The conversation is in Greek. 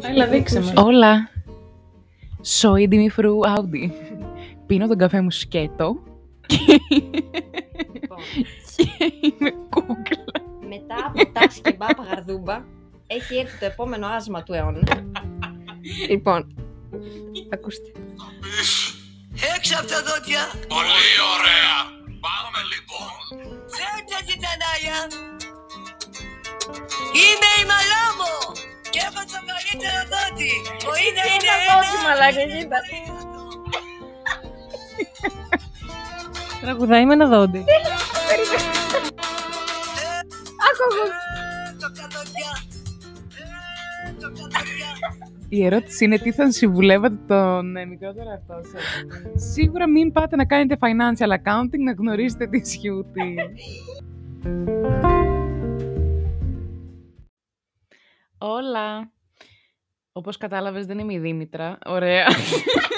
Έλα, δείξε με. Όλα. Soy di mi fru Audi. Πίνω τον καφέ μου σκέτο Λοιπόν, και είμαι κούκλα. μετά από τα σκεμπά παγαρδούμπα, έχει έρθει το επόμενο άσμα του αιώνα. λοιπόν, ακούστε. Έξω από τα δόντια. Πολύ ωραία. Πάμε λοιπόν. Φέρτε την τανάλια. Είμαι η Μαλάμο. Ένα δόντι, μαλάκα, κοίτα. Τραγουδάει με ένα δόντι. Άκου, άκου. Το κατοδιά. Ε, Το κατοδιά. Η ερώτηση είναι τι θα συμβουλεύατε τον ε, μικρότερο αυτό σας. Σίγουρα μην πάτε να κάνετε financial accounting, να γνωρίσετε τη σιούτη. Όλα. Όπως κατάλαβες δεν είμαι η Δήμητρα. Ωραία.